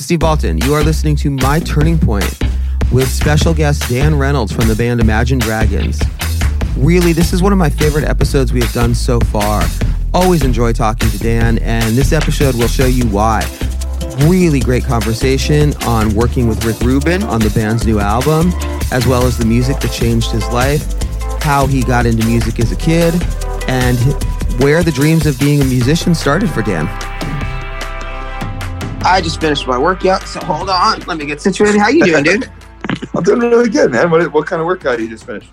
Is Steve Baltin. You are listening to My Turning Point with special guest Dan Reynolds from the band Imagine Dragons. Really, this is one of my favorite episodes we have done so far. Always enjoy talking to Dan, and this episode will show you why. Really great conversation on working with Rick Rubin on the band's new album, as well as the music that changed his life, how he got into music as a kid, and where the dreams of being a musician started for Dan. I just finished my workout, so hold on. Let me get situated. How you doing, dude? I'm doing really good, man. What, what kind of workout did you just finish?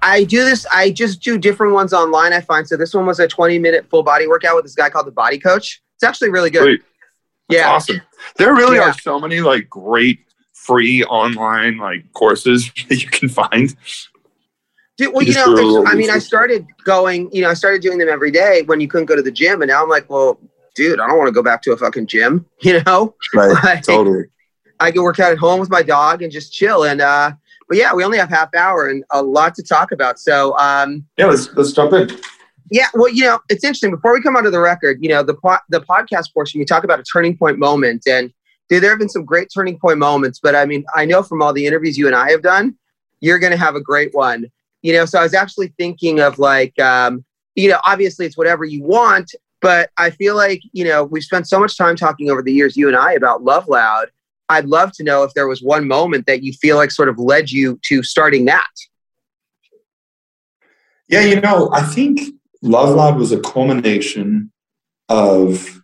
I do this. I just do different ones online. I find so. This one was a 20 minute full body workout with this guy called the Body Coach. It's actually really good. Sweet. Yeah, awesome. There really Yeah. are so many like great free online like courses that you can find. Dude, well, You you know, do a little I mean, I started going. You know, I started doing them every day when you couldn't go to the gym, and now I'm like, well, dude, I don't want to go back to a fucking gym. You know, Right. Like, totally. I can work out at home with my dog and just chill. And uh, but yeah, we only have half hour and a lot to talk about. So um, Yeah, let's let's jump in. Yeah, well, you know, it's interesting. Before we come onto the record, you know, the po- the podcast portion, you talk about a turning point moment, and dude, there have been some great turning point moments. But I mean, I know from all the interviews you and I have done, you're going to have a great one. You know, so I was actually thinking of like, um, you know, obviously it's whatever you want, but I feel like you know we've spent so much time talking over the years, you and I, about Love Loud. I'd love to know if there was one moment that you feel like sort of led you to starting that. Yeah, you know, I think Love Loud was a culmination of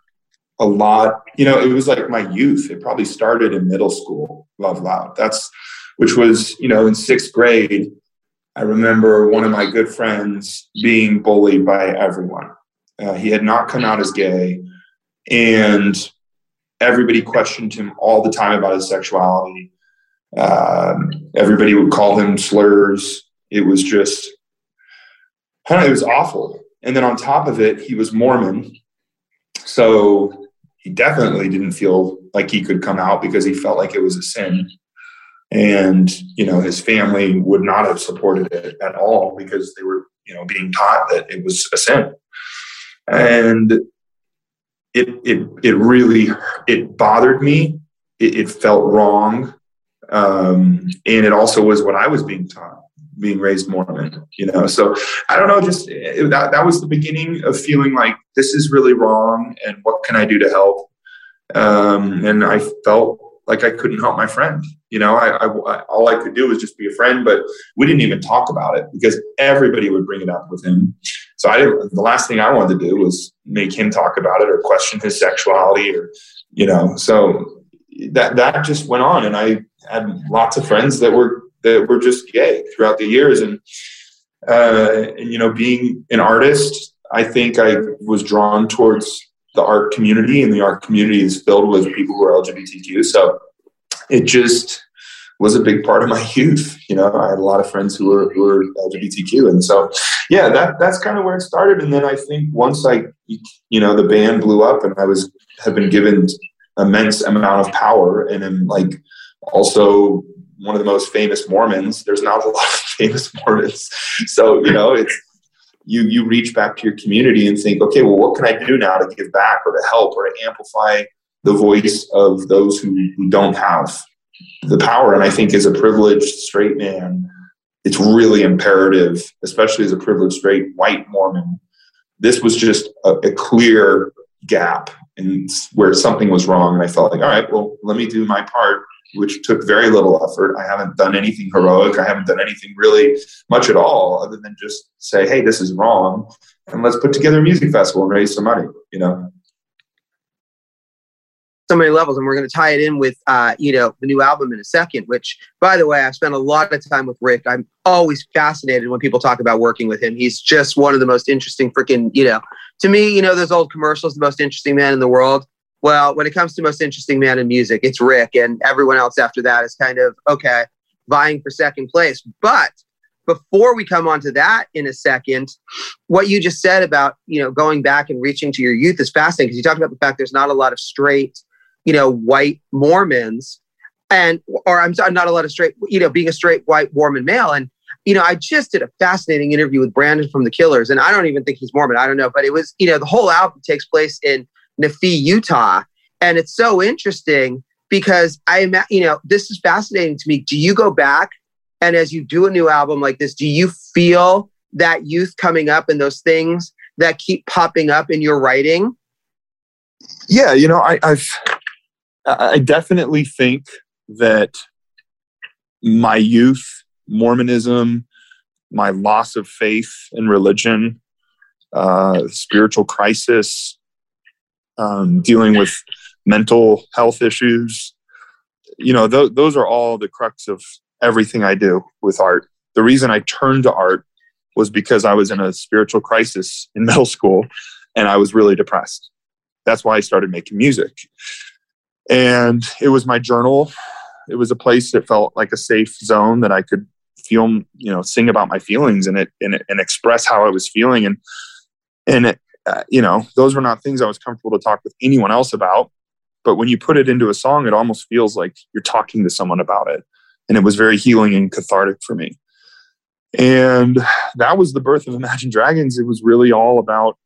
a lot. You know, it was like my youth. It probably started in middle school, Love Loud. That's which was, you know, in sixth grade. I remember one of my good friends being bullied by everyone. Uh, he had not come out as gay, and everybody questioned him all the time about his sexuality. Um, everybody would call him slurs. It was just know, it was awful. And then on top of it, he was Mormon. So he definitely didn't feel like he could come out because he felt like it was a sin. And, you know, his family would not have supported it at all because they were, you know, being taught that it was a sin. And it it it really it bothered me. It, it felt wrong. Um, and it also was what I was being taught being raised Mormon, you know. So I don't know, just it, that that was the beginning of feeling like this is really wrong, and what can I do to help? Um, and I felt like I couldn't help my friend. You know, I, I, I all I could do was just be a friend, but we didn't even talk about it because everybody would bring it up with him. So I didn't. The last thing I wanted to do was make him talk about it or question his sexuality, or you know. So that that just went on, and I had lots of friends that were that were just gay throughout the years and uh and you know being an artist i think i was drawn towards the art community and the art community is filled with people who are lgbtq so it just was a big part of my youth you know i had a lot of friends who were who were lgbtq and so yeah that that's kind of where it started and then i think once i you know the band blew up and i was have been given immense amount of power and am like also one of the most famous Mormons. There's not a lot of famous Mormons, so you know it's you you reach back to your community and think, okay, well, what can I do now to give back or to help or to amplify the voice of those who, who don't have the power? And I think as a privileged straight man, it's really imperative, especially as a privileged straight white Mormon. This was just a, a clear gap and where something was wrong, and I felt like, all right, well, let me do my part which took very little effort. I haven't done anything heroic. I haven't done anything really much at all other than just say, hey, this is wrong. And let's put together a music festival and raise some money, you know? So many levels and we're going to tie it in with uh, you know the new album in a second which by the way i've spent a lot of time with rick. I'm always fascinated when people talk about working with him. He's just one of the most interesting freaking you know to me you know those old commercials the most interesting man in the world. Well when it comes to most interesting man in music it's rick and everyone else after that is kind of okay vying for second place. But before we come on to that in a second what you just said about you know going back and reaching to your youth is fascinating because you talked about the fact there's not a lot of straight you know, white Mormons and, or I'm not a lot of straight, you know, being a straight white Mormon male. And, you know, I just did a fascinating interview with Brandon from the Killers, and I don't even think he's Mormon. I don't know, but it was, you know, the whole album takes place in Nephi, Utah. And it's so interesting because I you know, this is fascinating to me. Do you go back and as you do a new album like this, do you feel that youth coming up and those things that keep popping up in your writing? Yeah, you know, I, I've I definitely think that my youth, Mormonism, my loss of faith in religion, uh, spiritual crisis, um, dealing with mental health issues. You know, th- those are all the crux of everything I do with art. The reason I turned to art was because I was in a spiritual crisis in middle school and I was really depressed. That's why I started making music. And it was my journal. It was a place that felt like a safe zone that I could feel, you know, sing about my feelings and it and, and express how I was feeling. And and it, uh, you know, those were not things I was comfortable to talk with anyone else about. But when you put it into a song, it almost feels like you're talking to someone about it. And it was very healing and cathartic for me. And that was the birth of Imagine Dragons. It was really all about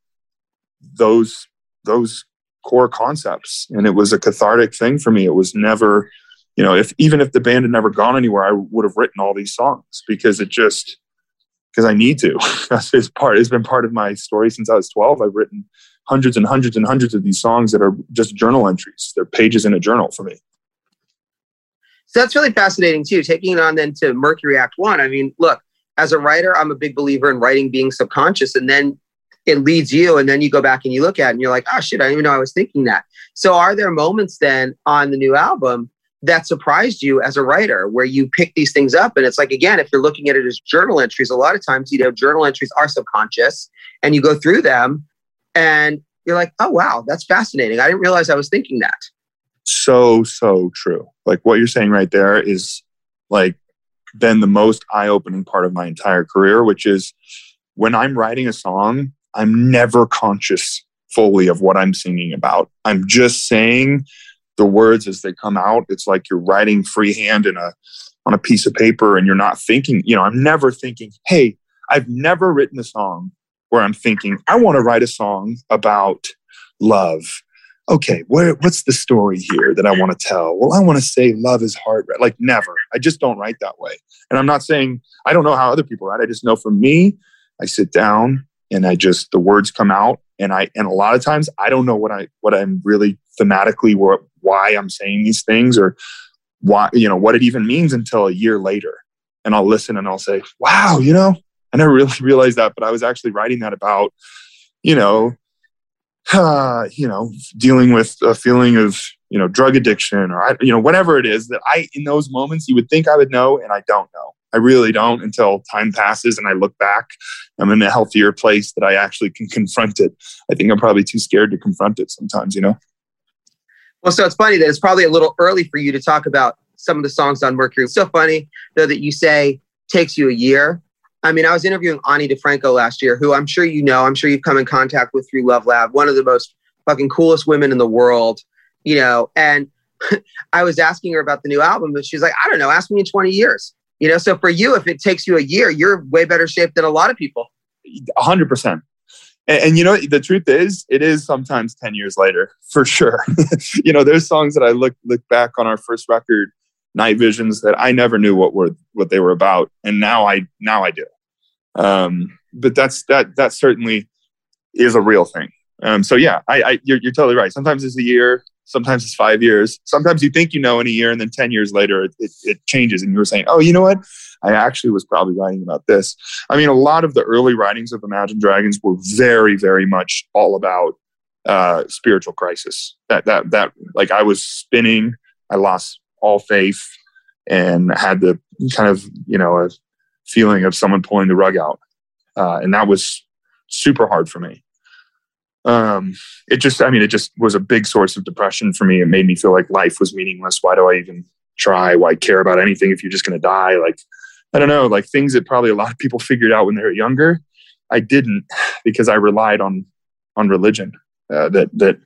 those those core concepts. And it was a cathartic thing for me. It was never, you know, if even if the band had never gone anywhere, I would have written all these songs because it just because I need to. That's it's part. It's been part of my story since I was 12. I've written hundreds and hundreds and hundreds of these songs that are just journal entries. They're pages in a journal for me. So that's really fascinating too. Taking it on then to Mercury Act One. I mean, look, as a writer, I'm a big believer in writing being subconscious, and then it leads you, and then you go back and you look at it, and you're like, oh shit, I didn't even know I was thinking that. So, are there moments then on the new album that surprised you as a writer where you pick these things up? And it's like again if you're looking at it as journal entries a lot of times you know journal entries are subconscious and you go through them and you're like oh wow that's fascinating. I didn't realize i was thinking that. So so true. Like what you're saying right there is like been the most eye-opening part of my entire career which is when i'm writing a song i'm never conscious fully of what i'm singing about i'm just saying the words as they come out. It's like you're writing freehand in a on a piece of paper and you're not thinking, you know, I'm never thinking, hey, I've never written a song where I'm thinking, I want to write a song about love. Okay, where, what's the story here that I want to tell? Well, I want to say love is hard. Like never. I just don't write that way. And I'm not saying I don't know how other people write. I just know for me, I sit down and I just the words come out and I and a lot of times I don't know what I what I'm really thematically what why I'm saying these things or why, you know, what it even means until a year later. And I'll listen and I'll say, wow, you know, I never really realized that, but I was actually writing that about, you know, uh, you know, dealing with a feeling of, you know, drug addiction or, you know, whatever it is that I, in those moments, you would think I would know and I don't know. I really don't until time passes and I look back. I'm in a healthier place that I actually can confront it. I think I'm probably too scared to confront it sometimes, you know? Well, so it's funny that it's probably a little early for you to talk about some of the songs on Mercury. It's so funny though that you say takes you a year. I mean, I was interviewing Ani DiFranco last year, who I'm sure you know, I'm sure you've come in contact with through Love Loud, one of the most fucking coolest women in the world, you know, and I was asking her about the new album, and she's like, I don't know, ask me in 20 years. You know, so for you, if it takes you a year, you're way better shape than a lot of people. 100%. And, and, you know, the truth is, it is sometimes 10 years later, for sure. you know, there's songs that I look look back on our first record, Night Visions, that I never knew what were what they were about. And now I now I do. Um, but that's that that certainly is a real thing. Um, so yeah, I, I you're, you're totally right. Sometimes it's a year, sometimes it's five years. Sometimes you think you know in a year, and then 10 years later it, it, it changes, and you were saying, oh, you know what? I actually was probably writing about this. I mean, a lot of the early writings of Imagine Dragons were very, very much all about uh, spiritual crisis. That that that like I was spinning, I lost all faith, and had the kind of you know a feeling of someone pulling the rug out, uh, and that was super hard for me. Um, it just, I mean, it just was a big source of depression for me. It made me feel like life was meaningless. Why do I even try? Why care about anything if you're just going to die? Like, I don't know, like things that probably a lot of people figured out when they were younger. I didn't because I relied on on religion uh, that that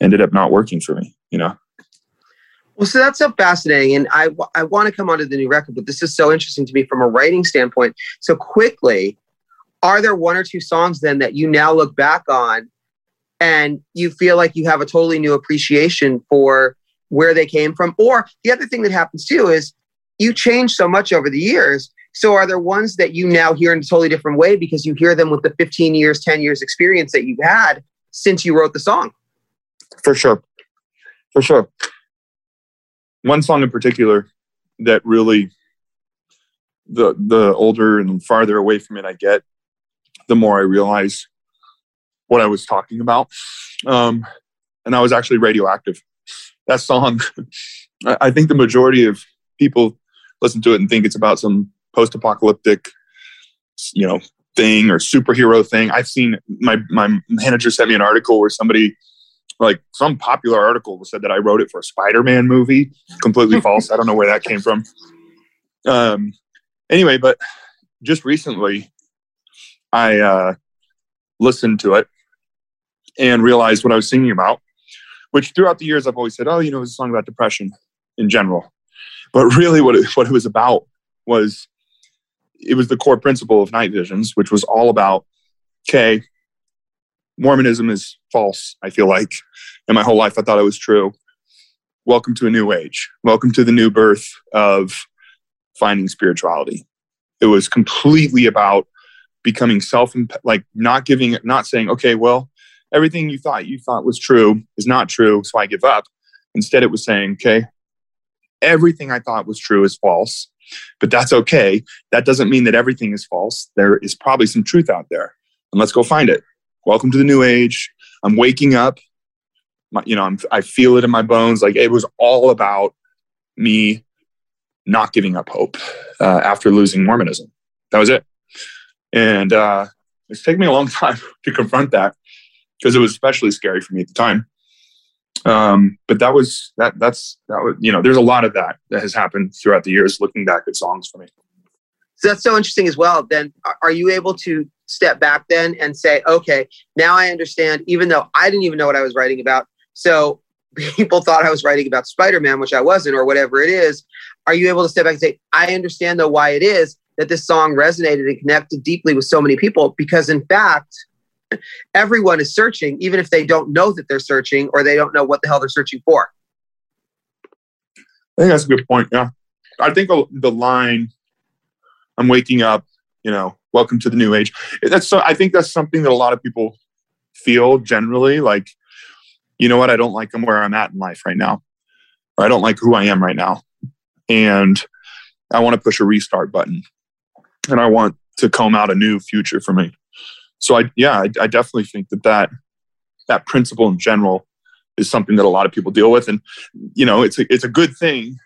ended up not working for me. You know. Well, so that's so fascinating, and I I want to come onto the new record, but this is so interesting to me from a writing standpoint. So quickly, are there one or two songs then that you now look back on and you feel like you have a totally new appreciation for where they came from. Or the other thing that happens too is you change so much over the years. So are there ones that you now hear in a totally different way because you hear them with the 15 years, 10 years experience that you've had since you wrote the song? For sure. For sure. One song in particular that really the the older and farther away from it I get, the more I realize what I was talking about. Um, and I was actually radioactive. That song, I think the majority of people listen to it and think it's about some post-apocalyptic, you know, thing or superhero thing. I've seen my my manager sent me an article where somebody like some popular article said that I wrote it for a Spider-Man movie. Completely false. I don't know where that came from. Um anyway, but just recently I uh listened to it and realized what I was singing about, which throughout the years I've always said, oh, you know, it's a song about depression in general. But really what it, what it was about was it was the core principle of night visions, which was all about, okay, Mormonism is false, I feel like. And my whole life I thought it was true. Welcome to a new age. Welcome to the new birth of finding spirituality. It was completely about becoming self like not giving not saying, okay, well, everything you thought you thought was true is not true, so I give up. Instead, it was saying, okay, everything I thought was true is false, but that's okay. That doesn't mean that everything is false. There is probably some truth out there, and let's go find it. Welcome to the new age. I'm waking up. My, you know, I'm, I feel it in my bones. Like it was all about me not giving up hope uh, after losing Mormonism. That was it. And uh, it's taken me a long time to confront that because it was especially scary for me at the time. Um, but that was that. That's that was you know. There's a lot of that that has happened throughout the years. Looking back at songs for me. So that's so interesting as well. Then are you able to step back then and say, okay, now I understand, even though I didn't even know what I was writing about. So people thought I was writing about Spider-Man, which I wasn't, or whatever it is. Are you able to step back and say, I understand though why it is that this song resonated and connected deeply with so many people? Because in fact, everyone is searching, even if they don't know that they're searching or they don't know what the hell they're searching for. I think that's a good point. Yeah. I think the line, I'm waking up, you know, welcome to the new age. That's so, I think that's something that a lot of people feel generally like, you know what, I don't like where I'm at in life right now, or I don't like who I am right now. And I want to push a restart button and I want to comb out a new future for me so I yeah I, I definitely think that that that principle in general is something that a lot of people deal with, and you know it's a, it's a good thing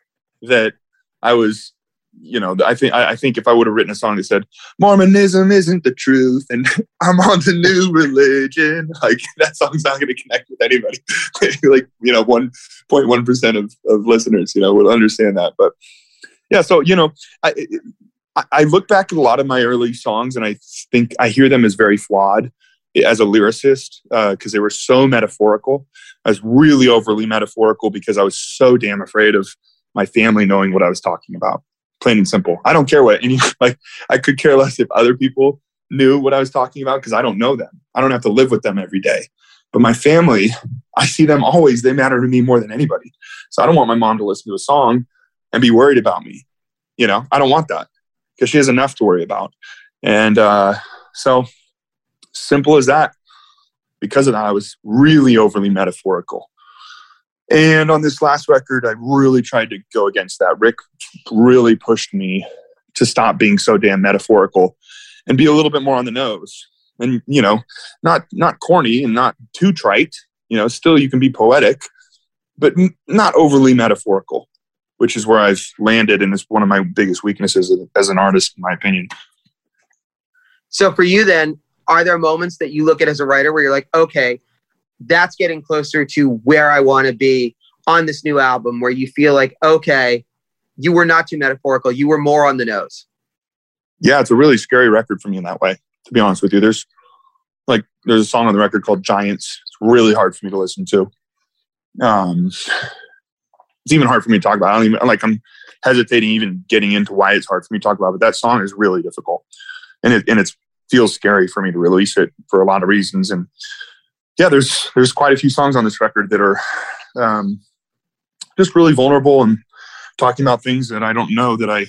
that I was you know I think I, think if I would have written a song that said Mormonism isn't the truth and I'm on the new religion, like that song's not going to connect with anybody. like you know one point one percent of of listeners you know will understand that, but yeah so you know I, I look back at a lot of my early songs and I think I hear them as very flawed as a lyricist because uh, they were so metaphorical. I was really overly metaphorical because I was so damn afraid of my family knowing what I was talking about. Plain and simple. I don't care what any like. I could care less if other people knew what I was talking about because I don't know them. I don't have to live with them every day. But my family, I see them always. They matter to me more than anybody. So I don't want my mom to listen to a song and be worried about me. You know, I don't want that because she has enough to worry about. And uh, so, simple as that. Because of that, I was really overly metaphorical. And on this last record, I really tried to go against that. Rick really pushed me to stop being so damn metaphorical and be a little bit more on the nose. And you know, not not corny and not too trite. You know, still you can be poetic, but not overly metaphorical which is where I've landed, and it's one of my biggest weaknesses as an artist, in my opinion. So for you, then, are there moments that you look at as a writer where you're like, okay, that's getting closer to where I want to be on this new album, where you feel like, okay, you were not too metaphorical, you were more on the nose. Yeah, it's a really scary record for me in that way. To be honest with you, there's like there's a song on the record called Giants. It's really hard for me to listen to. Um, it's even hard for me to talk about. I don't even like I'm hesitating even getting into why it's hard for me to talk about. But that song is really difficult, and it and it feels scary for me to release it for a lot of reasons. And yeah, there's there's quite a few songs on this record that are um, just really vulnerable and talking about things that I don't know that I,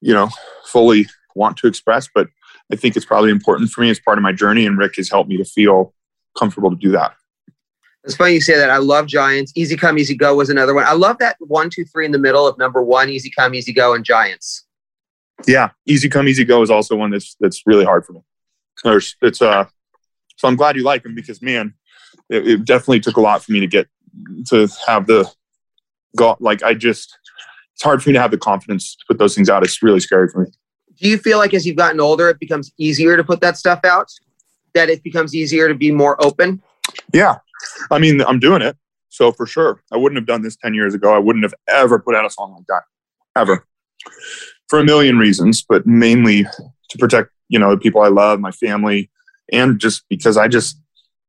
you know, fully want to express. But I think it's probably important for me as part of my journey, and Rick has helped me to feel comfortable to do that. It's funny you say that. I love Giants. Easy Come, Easy Go was another one. I love that one, two, three in the middle of number one, Easy Come, Easy Go, and Giants. Yeah, Easy Come, Easy Go is also one that's that's really hard for me. There's, it's uh, so I'm glad you like them because man, it, it definitely took a lot for me to get to have the go. Like I just, it's hard for me to have the confidence to put those things out. It's really scary for me. Do you feel like as you've gotten older, it becomes easier to put that stuff out? That it becomes easier to be more open? Yeah, I mean, I'm doing it. So for sure, I wouldn't have done this 10 years ago. I wouldn't have ever put out a song like that, ever, for a million reasons, but mainly to protect, you know, the people I love, my family, and just because I just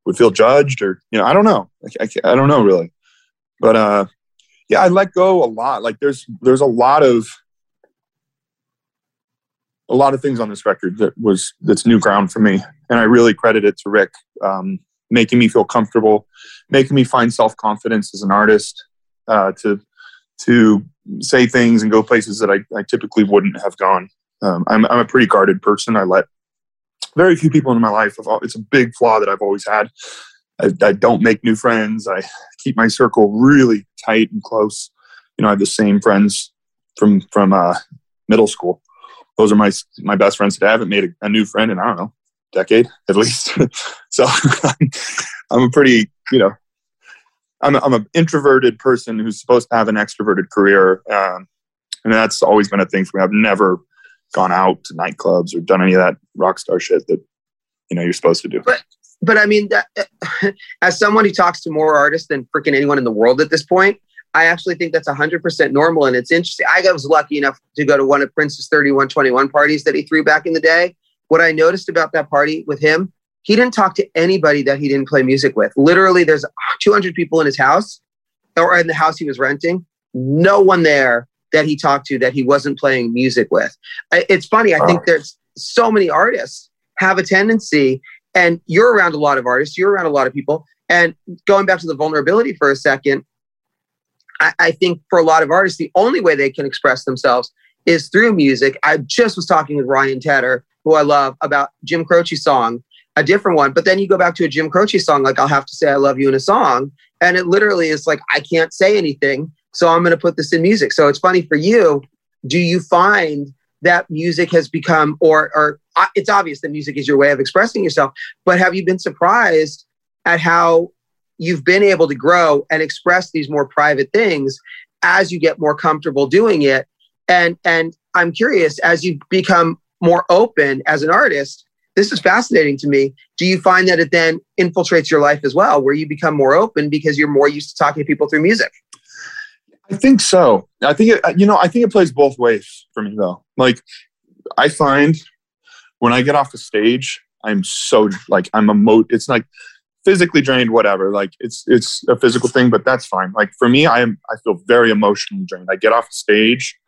would feel judged or, you know, I don't know. I, I, I don't know really. But uh, yeah, I let go a lot. Like there's, there's a lot of, a lot of things on this record that was, that's new ground for me. And I really credit it to Rick. Um, making me feel comfortable, making me find self confidence as an artist, uh, to to say things and go places that I, I typically wouldn't have gone. Um, I'm, I'm a pretty guarded person. I let very few people in my life. It's a big flaw that I've always had. I, I, don't make new friends. I keep my circle really tight and close. You know, I have the same friends from from uh, middle school. Those are my my best friends today. I haven't made a, a new friend in I don't know decade at least. so I'm a pretty, you know, I'm, a, I'm an introverted person who's supposed to have an extroverted career. Um, and that's always been a thing for me. I've never gone out to nightclubs or done any of that rock star shit that, you know, you're supposed to do. But, but I mean, that, as someone who talks to more artists than freaking anyone in the world at this point, I actually think that's 100% normal. And it's interesting. I was lucky enough to go to one of Prince's 3121 parties that he threw back in the day. What I noticed about that party with him, he didn't talk to anybody that he didn't play music with. Literally, there's 200 people in his house or in the house he was renting. No one there that he talked to that he wasn't playing music with. It's funny. I think there's so many artists have a tendency, and you're around a lot of artists, you're around a lot of people. And going back to the vulnerability for a second, I, I think for a lot of artists, the only way they can express themselves is through music. I just was talking with Ryan Tedder who I love, about Jim Croce song, a different one. But then you go back to a Jim Croce song, like I'll have to say I love you in a song. And it literally is like, I can't say anything. So I'm going to put this in music. So it's funny for you. Do you find that music has become, or, or uh, it's obvious that music is your way of expressing yourself, but have you been surprised at how you've been able to grow and express these more private things as you get more comfortable doing it? And, and I'm curious, as you become more open as an artist, this is fascinating to me. Do you find that it then infiltrates your life as well, where you become more open because you're more used to talking to people through music? I think so. I think it, you know, I think it plays both ways for me though. Like I find when I get off the stage, I'm so like I'm emo it's like physically drained, whatever. Like it's it's a physical thing, but that's fine. Like for me, I am I feel very emotionally drained. I get off the stage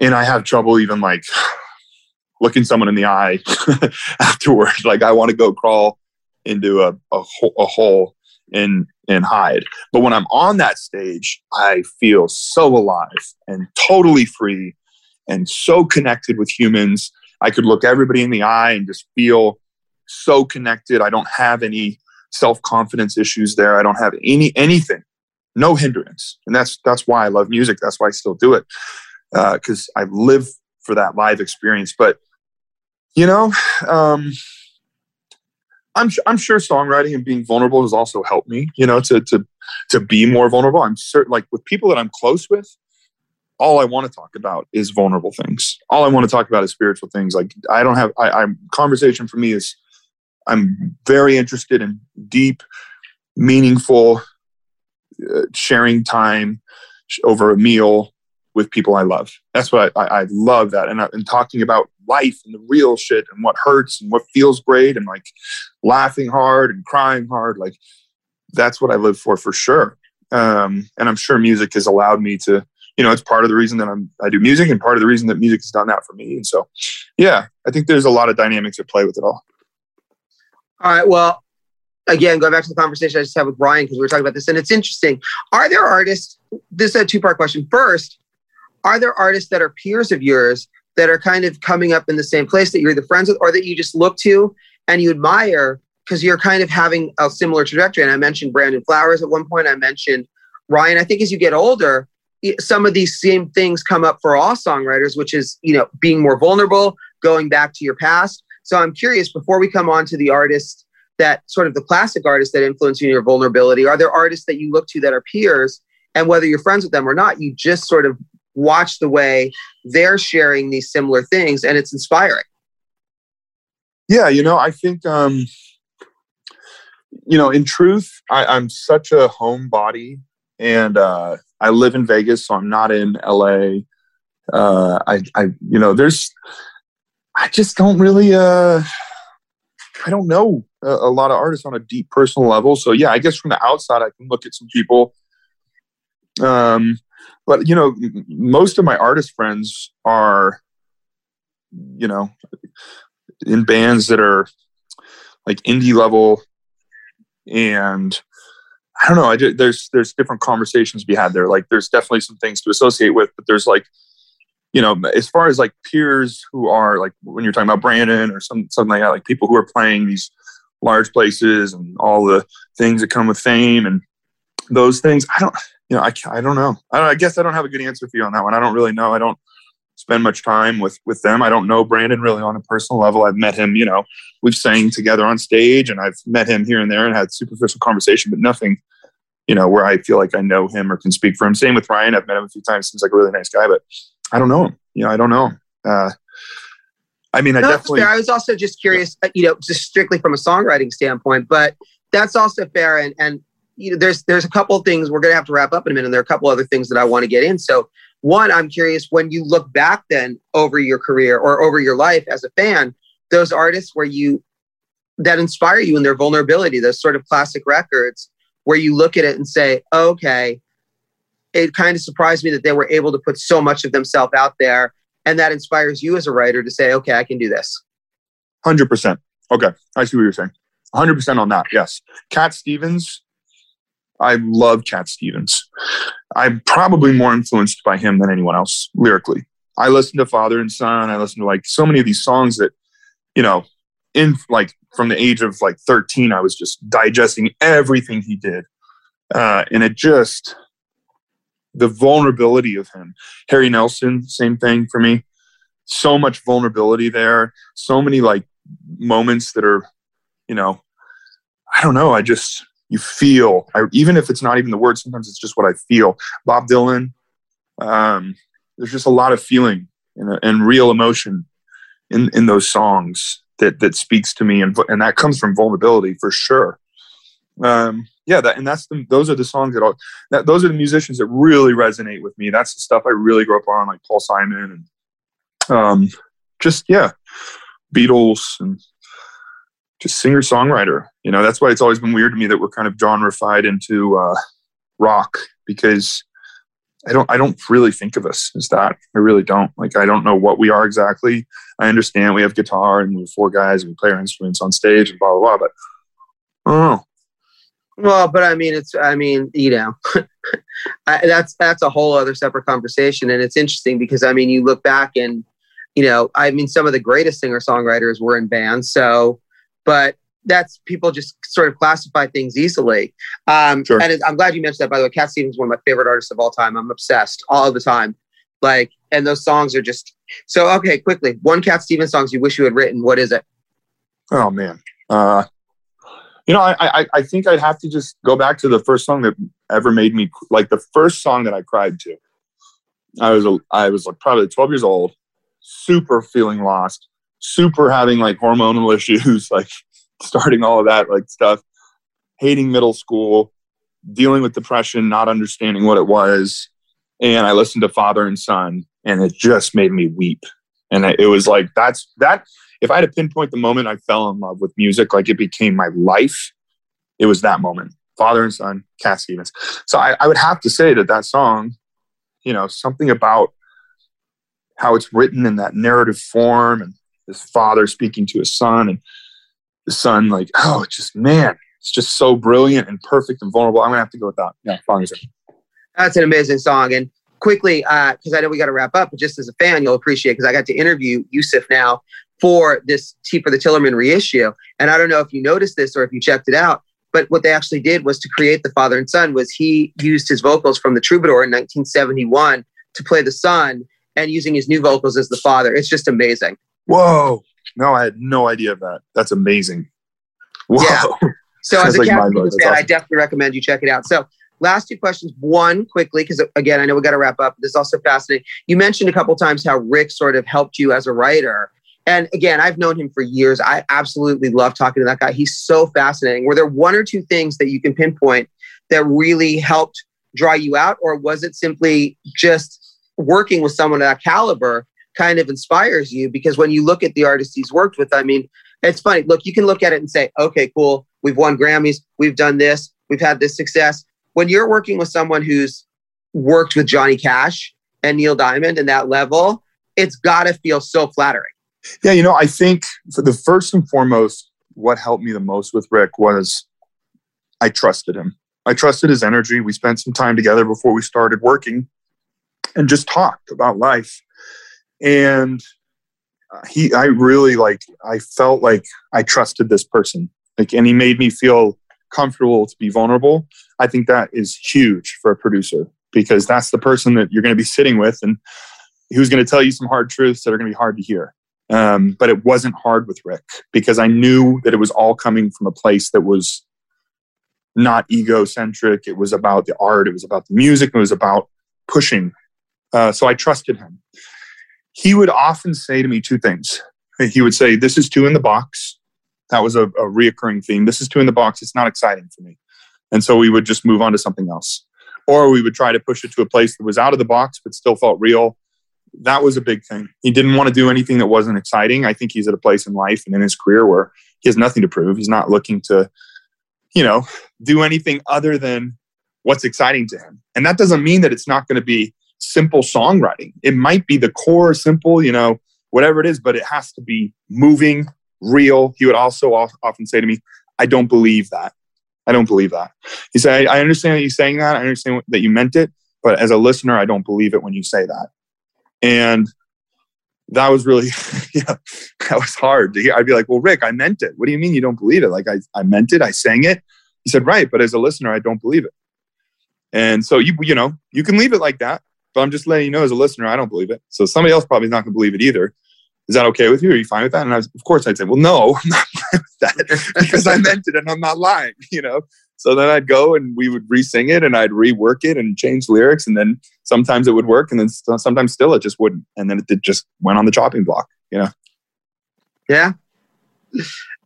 and I have trouble even like looking someone in the eye afterwards. Like I want to go crawl into a, a, a hole and and hide. But when I'm on that stage, I feel so alive and totally free and so connected with humans. I could look everybody in the eye and just feel so connected. I don't have any self-confidence issues there. I don't have any anything. No hindrance. And that's that's why I love music. That's why I still do it. Because uh, I live for that live experience. But you know, um, I'm I'm sure songwriting and being vulnerable has also helped me. You know, to to to be more vulnerable. I'm certain, like with people that I'm close with, all I want to talk about is vulnerable things. All I want to talk about is spiritual things. Like I don't have. I, I'm conversation for me is I'm very interested in deep, meaningful uh, sharing time over a meal with people I love. That's what I, I, I love that. And, I, and talking about life and the real shit and what hurts and what feels great and like laughing hard and crying hard. Like that's what I live for, for sure. Um, and I'm sure music has allowed me to, you know, it's part of the reason that I'm, I do music and part of the reason that music has done that for me. And so, yeah, I think there's a lot of dynamics at play with it all. All right. Well, again, going back to the conversation I just had with Ryan, because we were talking about this, and it's interesting. Are there artists, this is a two part question. First, are there artists that are peers of yours that are kind of coming up in the same place that you're either friends with or that you just look to and you admire because you're kind of having a similar trajectory? And I mentioned Brandon Flowers at one point, I mentioned Ryan. I think as you get older, some of these same things come up for all songwriters, which is, you know, being more vulnerable, going back to your past. So I'm curious before we come on to the artists that sort of the classic artists that influence you in your vulnerability, are there artists that you look to that are peers? And whether you're friends with them or not, you just sort of watch the way they're sharing these similar things and it's inspiring. Yeah, you know, I think um you know, in truth, I, I'm such a homebody and uh I live in Vegas, so I'm not in LA. Uh I I you know, there's I just don't really uh I don't know a, a, lot of artists on a deep personal level. So yeah, I guess from the outside I can look at some people. Um but you know, most of my artist friends are you know in bands that are like indie level and I don't know. I just, there's there's different conversations to be had there. Like there's definitely some things to associate with, but there's like you know, as far as like peers who are like when you're talking about Brandon or some something like that, like people who are playing these large places and all the things that come with fame and those things. I don't, you know, I, I don't know. I, I guess I don't have a good answer for you on that one. I don't really know. I don't spend much time with with them. I don't know Brandon really on a personal level. I've met him, you know, we've sang together on stage and I've met him here and there and had superficial conversation, but nothing, you know, where I feel like I know him or can speak for him. Same with Ryan. I've met him a few times. Seems like a really nice guy, but I don't know him. You know, I don't know. Uh, I mean, I no, definitely. I was also just curious, uh, you know, just strictly from a songwriting standpoint, but that's also fair. And and you know, there's there's a couple of things we're going to have to wrap up in a minute. And there are a couple other things that I want to get in. So one, I'm curious when you look back then over your career or over your life as a fan, those artists where you that inspire you in their vulnerability, those sort of classic records where you look at it and say, okay, it kind of surprised me that they were able to put so much of themselves out there. And that inspires you as a writer to say, okay, I can do this. 100%. Okay. I see what you're saying. 100% on that. Yes. Cat Stevens. I love Cat Stevens. I'm probably more influenced by him than anyone else lyrically. I listen to Father and Son. I listen to like so many of these songs that, you know, in like from the age of like 13, I was just digesting everything he did. Uh, and it just, the vulnerability of him. Harry Nilsson, same thing for me. So much vulnerability there. So many like moments that are, you know, I don't know. I just you feel. I, even if it's not even the word, sometimes it's just what I feel. Bob Dylan. Um, there's just a lot of feeling and, and real emotion in in those songs that that speaks to me, and and that comes from vulnerability for sure. Um, yeah, that and that's the those are the songs that, all, that those are the musicians that really resonate with me. That's the stuff I really grew up on, like Paul Simon and um, just yeah, Beatles and just singer songwriter. You know, that's why it's always been weird to me that we're kind of genreified into uh, rock because I don't I don't really think of us as that. I really don't. Like I don't know what we are exactly. I understand we have guitar and we're four guys and we play our instruments on stage and blah blah blah, but oh. Well, but I mean, it's I mean, you know, I, that's that's a whole other separate conversation, and it's interesting because I mean, you look back and you know, I mean, some of the greatest singer songwriters were in bands, so but that's people just sort of classify things easily. Um, sure. And I'm glad you mentioned that. By the way, Cat Stevens is one of my favorite artists of all time. I'm obsessed all the time. Like, and those songs are just so okay. Quickly, one Cat Stevens songs you wish you had written. What is it? Oh man, uh, you know, I, I, I think I'd have to just go back to the first song that ever made me like the first song that I cried to. I was a, I was like probably 12 years old, super feeling lost, super having like hormonal issues, like starting all of that like stuff, hating middle school, dealing with depression, not understanding what it was, and I listened to Father and Son, and it just made me weep. And it was like that's that if I had to pinpoint the moment I fell in love with music, like it became my life, it was that moment. Father and son, Cat Stevens. So I, I would have to say that that song, you know, something about how it's written in that narrative form and his father speaking to his son and the son like, oh, just man, It's just so brilliant and perfect and vulnerable. I'm gonna have to go with that. Yeah, That's an amazing song. And quickly, because uh, I know we got to wrap up, but just as a fan, you'll appreciate because I got to interview Yusuf now for this Tea for the Tillerman reissue. And I don't know if you noticed this or if you checked it out, but what they actually did was to create the father and son was he used his vocals from the Troubadour in 1971 to play the son and using his new vocals as the father. It's just amazing. Whoa. No, I had no idea of that. That's amazing. Whoa. Yeah. So as a like fan, awesome. I definitely recommend you check it out. So last two questions. One quickly, because again, I know we got to wrap up. This is also fascinating. You mentioned a couple times how Rick sort of helped you as a writer. And again, I've known him for years. I absolutely love talking to that guy. He's so fascinating. Were there one or two things that you can pinpoint that really helped draw you out, or was it simply just working with someone of that caliber kind of inspires you? Because when you look at the artists he's worked with, I mean, it's funny. Look, you can look at it and say, okay, cool. We've won Grammys. We've done this. We've had this success. When you're working with someone who's worked with Johnny Cash and Neil Diamond and that level, it's got to feel so flattering. Yeah, you know, I think for the first and foremost, what helped me the most with Rick was I trusted him. I trusted his energy. We spent some time together before we started working and just talked about life. And he, I really like, I felt like I trusted this person. Like, and he made me feel comfortable to be vulnerable. I think that is huge for a producer because that's the person that you're going to be sitting with and who's going to tell you some hard truths that are going to be hard to hear. Um, but it wasn't hard with Rick because I knew that it was all coming from a place that was not egocentric. It was about the art, it was about the music, it was about pushing. Uh, so I trusted him. He would often say to me two things. He would say, This is too in the box. That was a, a reoccurring theme. This is too in the box. It's not exciting for me. And so we would just move on to something else. Or we would try to push it to a place that was out of the box but still felt real that was a big thing. He didn't want to do anything that wasn't exciting. I think he's at a place in life and in his career where he has nothing to prove. He's not looking to, you know, do anything other than what's exciting to him. And that doesn't mean that it's not going to be simple songwriting. It might be the core, simple, you know, whatever it is, but it has to be moving, real. He would also often say to me, I don't believe that. I don't believe that. He said, I understand that you're saying that. I understand that you meant it. But as a listener, I don't believe it when you say that. And that was really, yeah, that was hard to hear. I'd be like, well, Rick, I meant it. What do you mean you don't believe it? Like, I, I meant it. I sang it. He said, right. But as a listener, I don't believe it. And so you, you know, you can leave it like that, but I'm just letting you know as a listener, I don't believe it. So somebody else probably is not going to believe it either. Is that okay with you? Are you fine with that? And I was, of course I'd say, well, no, I'm not fine with that because I meant it and I'm not lying, you know? So then I'd go and we would re-sing it and I'd rework it and change lyrics. And then sometimes it would work and then sometimes still it just wouldn't. And then it just went on the chopping block, you know? Yeah.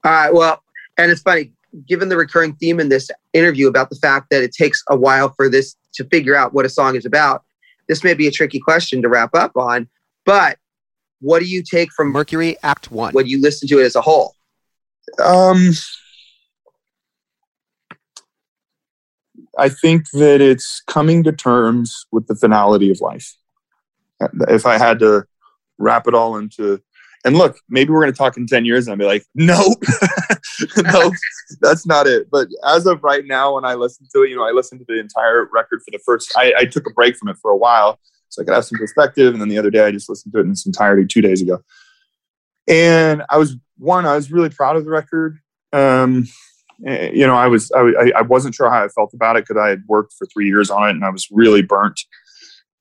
All right. Well, and it's funny, given the recurring theme in this interview about the fact that it takes a while for this to figure out what a song is about, this may be a tricky question to wrap up on, but what do you take from Mercury Act One when you listen to it as a whole? Um, I think that it's coming to terms with the finality of life. If I had to wrap it all into, and look, maybe we're going to talk in 10 years and I'll be like, nope, nope, that's not it. But as of right now, when I listen to it, you know, I listened to the entire record for the first, I, I took a break from it for a while so I could have some perspective. And then the other day, I just listened to it in its entirety two days ago. And I was, one, I was really proud of the record. Um, Eh, you know, I was I, I wasn't sure how I felt about it because I had worked for three years on it and I was really burnt.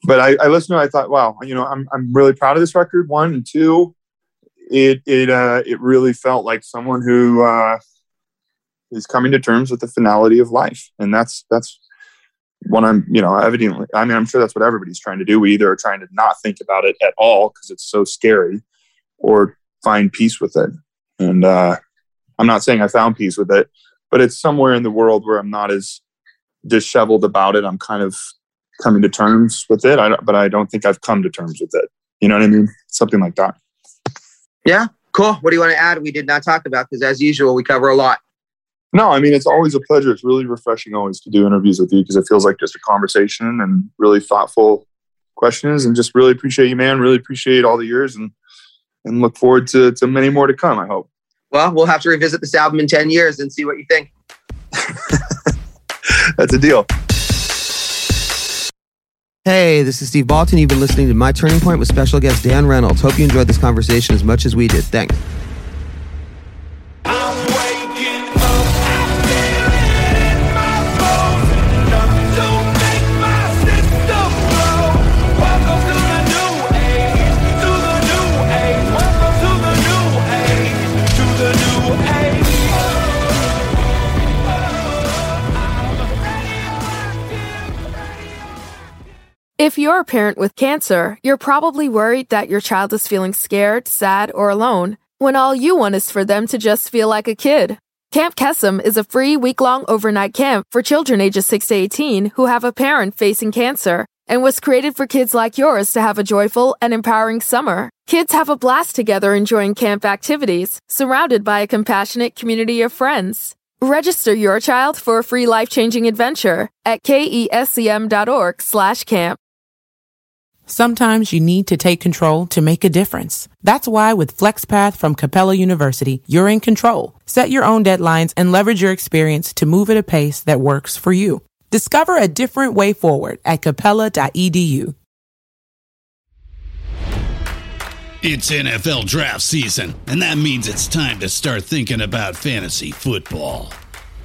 But I, I listened to it. I thought, wow, you know, I'm I'm really proud of this record. One and two, it it uh, it really felt like someone who uh, is coming to terms with the finality of life, and that's that's what I'm, you know, evidently. I mean, I'm sure that's what everybody's trying to do. We either are trying to not think about it at all because it's so scary, or find peace with it. And uh, I'm not saying I found peace with it, but it's somewhere in the world where I'm not as disheveled about it. I'm kind of coming to terms with it, I but I don't think I've come to terms with it. You know what I mean? Something like that. Yeah, cool. What do you want to add? We did not talk about because, as usual, we cover a lot. No, I mean it's always a pleasure. It's really refreshing always to do interviews with you because it feels like just a conversation and really thoughtful questions. And just really appreciate you, man. Really appreciate all the years and and look forward to to many more to come. I hope. Well, we'll have to revisit this album in 10 years and see what you think. That's a deal. Hey, this is Steve Baltin. You've been listening to My Turning Point with special guest Dan Reynolds. Hope you enjoyed this conversation as much as we did. Thanks. If you're a parent with cancer, you're probably worried that your child is feeling scared, sad, or alone, when all you want is for them to just feel like a kid. Camp Kesem is a free week long overnight camp for children ages 6 to 18 who have a parent facing cancer and was created for kids like yours to have a joyful and empowering summer. Kids have a blast together enjoying camp activities, surrounded by a compassionate community of friends. Register your child for a free life-changing adventure at kesem.org/camp. Sometimes you need to take control to make a difference. That's why with FlexPath from Capella University, you're in control. Set your own deadlines and leverage your experience to move at a pace that works for you. Discover a different way forward at capella.edu. It's NFL draft season, and that means it's time to start thinking about fantasy football.